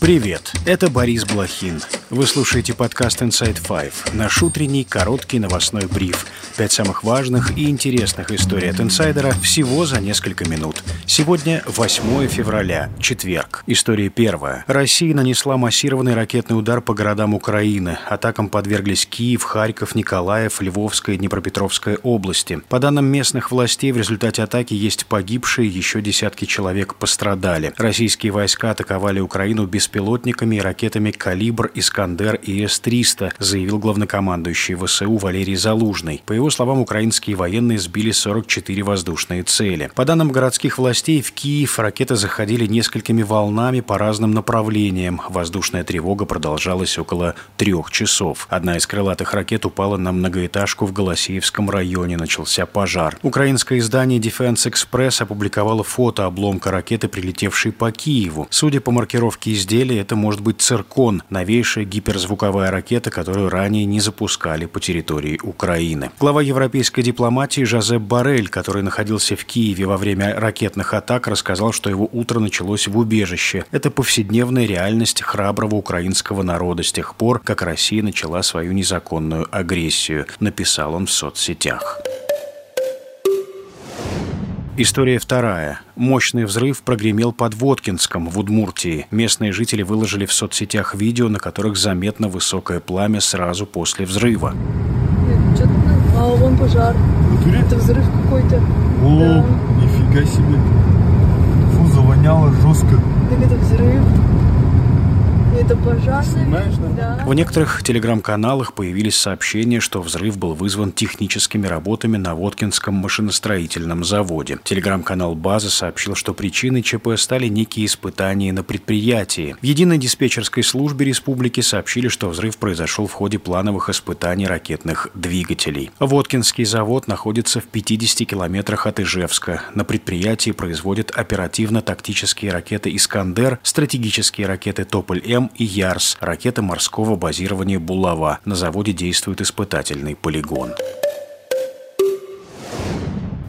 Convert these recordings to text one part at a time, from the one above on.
Привет, это Борис Блохин. Вы слушаете подкаст Inside Five, наш утренний короткий новостной бриф. Пять самых важных и интересных историй от инсайдера всего за несколько минут. Сегодня 8 февраля, четверг. История первая. Россия нанесла массированный ракетный удар по городам Украины. Атакам подверглись Киев, Харьков, Николаев, Львовская и Днепропетровская области. По данным местных властей, в результате атаки есть погибшие, еще десятки человек пострадали. Российские войска атаковали Украину беспилотниками и ракетами «Калибр», «Искандер» и С-300, заявил главнокомандующий ВСУ Валерий Залужный. По его словам, украинские военные сбили 44 воздушные цели. По данным городских властей, в Киев ракеты заходили несколькими волнами по разным направлениям. Воздушная тревога продолжалась около трех часов. Одна из крылатых ракет упала на многоэтажку в Голосеевском районе. Начался пожар. Украинское издание Defense Express опубликовало фото обломка ракеты, прилетевшей по Киеву. Судя по маркировке изделия, это может быть «Циркон», новейшая гиперзвуковая ракета, которую ранее не запускали по территории Украины. Глава европейской дипломатии Жозеп Барель, который находился в Киеве во время ракетных атак, рассказал, что его утро началось в убежище. Это повседневная реальность храброго украинского народа с тех пор, как Россия начала свою незаконную агрессию, написал он в соцсетях. История вторая. Мощный взрыв прогремел под Воткинском в Удмуртии. Местные жители выложили в соцсетях видео, на которых заметно высокое пламя сразу после взрыва. А вон пожар. Это взрыв какой-то. О, Да. нифига себе. Фу, завоняло жестко. Так это взрыв. Это пожар. Снимаешь, да? Да. В некоторых телеграм-каналах появились сообщения, что взрыв был вызван техническими работами на Воткинском машиностроительном заводе. Телеграм-канал «База» сообщил, что причиной ЧП стали некие испытания на предприятии. В единой диспетчерской службе республики сообщили, что взрыв произошел в ходе плановых испытаний ракетных двигателей. Воткинский завод находится в 50 километрах от Ижевска. На предприятии производят оперативно-тактические ракеты «Искандер», стратегические ракеты «Тополь-М» и «Ярс», ракеты морского базирования «Булава». На заводе действует испытательный полигон.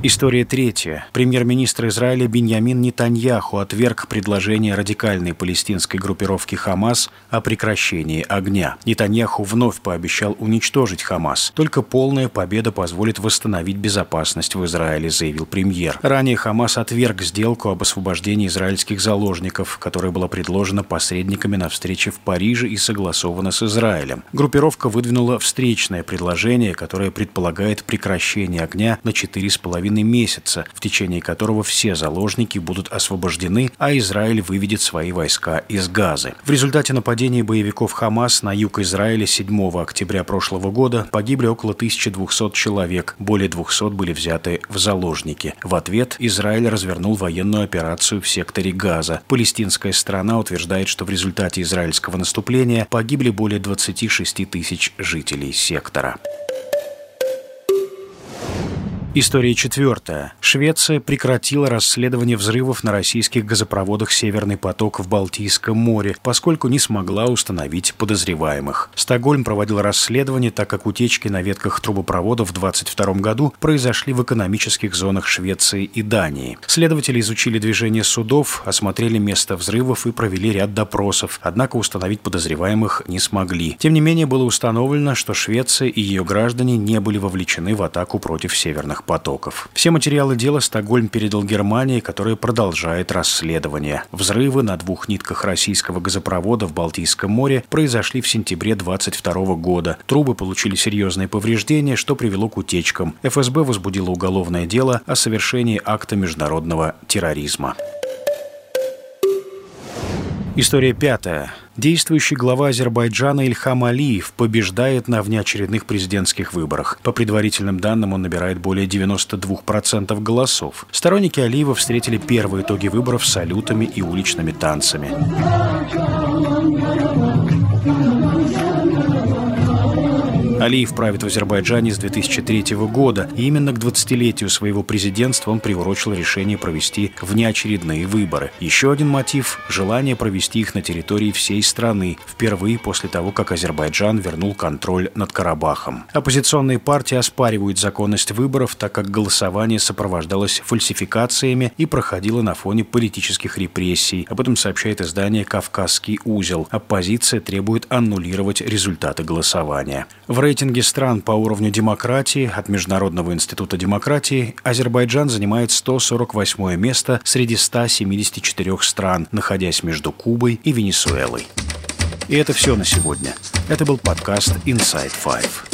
История третья. Премьер-министр Израиля Беньямин Нетаньяху отверг предложение радикальной палестинской группировки «Хамас» о прекращении огня. Нетаньяху вновь пообещал уничтожить «Хамас». Только полная победа позволит восстановить безопасность в Израиле, заявил премьер. Ранее «Хамас» отверг сделку об освобождении израильских заложников, которая была предложена посредниками на встрече в Париже и согласована с Израилем. Группировка выдвинула встречное предложение, которое предполагает прекращение огня на 4,5 месяца, в течение которого все заложники будут освобождены, а Израиль выведет свои войска из Газы. В результате нападения боевиков Хамас на юг Израиля 7 октября прошлого года погибли около 1200 человек, более 200 были взяты в заложники. В ответ Израиль развернул военную операцию в секторе Газа. Палестинская сторона утверждает, что в результате израильского наступления погибли более 26 тысяч жителей сектора. История четвертая. Швеция прекратила расследование взрывов на российских газопроводах «Северный поток» в Балтийском море, поскольку не смогла установить подозреваемых. Стокгольм проводил расследование, так как утечки на ветках трубопроводов в 2022 году произошли в экономических зонах Швеции и Дании. Следователи изучили движение судов, осмотрели место взрывов и провели ряд допросов, однако установить подозреваемых не смогли. Тем не менее, было установлено, что Швеция и ее граждане не были вовлечены в атаку против северных потоков. Все материалы дела Стокгольм передал Германии, которая продолжает расследование. Взрывы на двух нитках российского газопровода в Балтийском море произошли в сентябре 2022 года. Трубы получили серьезные повреждения, что привело к утечкам. ФСБ возбудило уголовное дело о совершении акта международного терроризма. История пятая. Действующий глава Азербайджана Ильхам Алиев побеждает на внеочередных президентских выборах. По предварительным данным, он набирает более 92% голосов. Сторонники Алиева встретили первые итоги выборов салютами и уличными танцами. Алиев правит в Азербайджане с 2003 года, и именно к 20-летию своего президентства он приурочил решение провести внеочередные выборы. Еще один мотив – желание провести их на территории всей страны, впервые после того, как Азербайджан вернул контроль над Карабахом. Оппозиционные партии оспаривают законность выборов, так как голосование сопровождалось фальсификациями и проходило на фоне политических репрессий. Об этом сообщает издание «Кавказский узел». Оппозиция требует аннулировать результаты голосования. В рейтинге стран по уровню демократии от Международного института демократии Азербайджан занимает 148 место среди 174 стран, находясь между Кубой и Венесуэлой. И это все на сегодня. Это был подкаст Inside Five.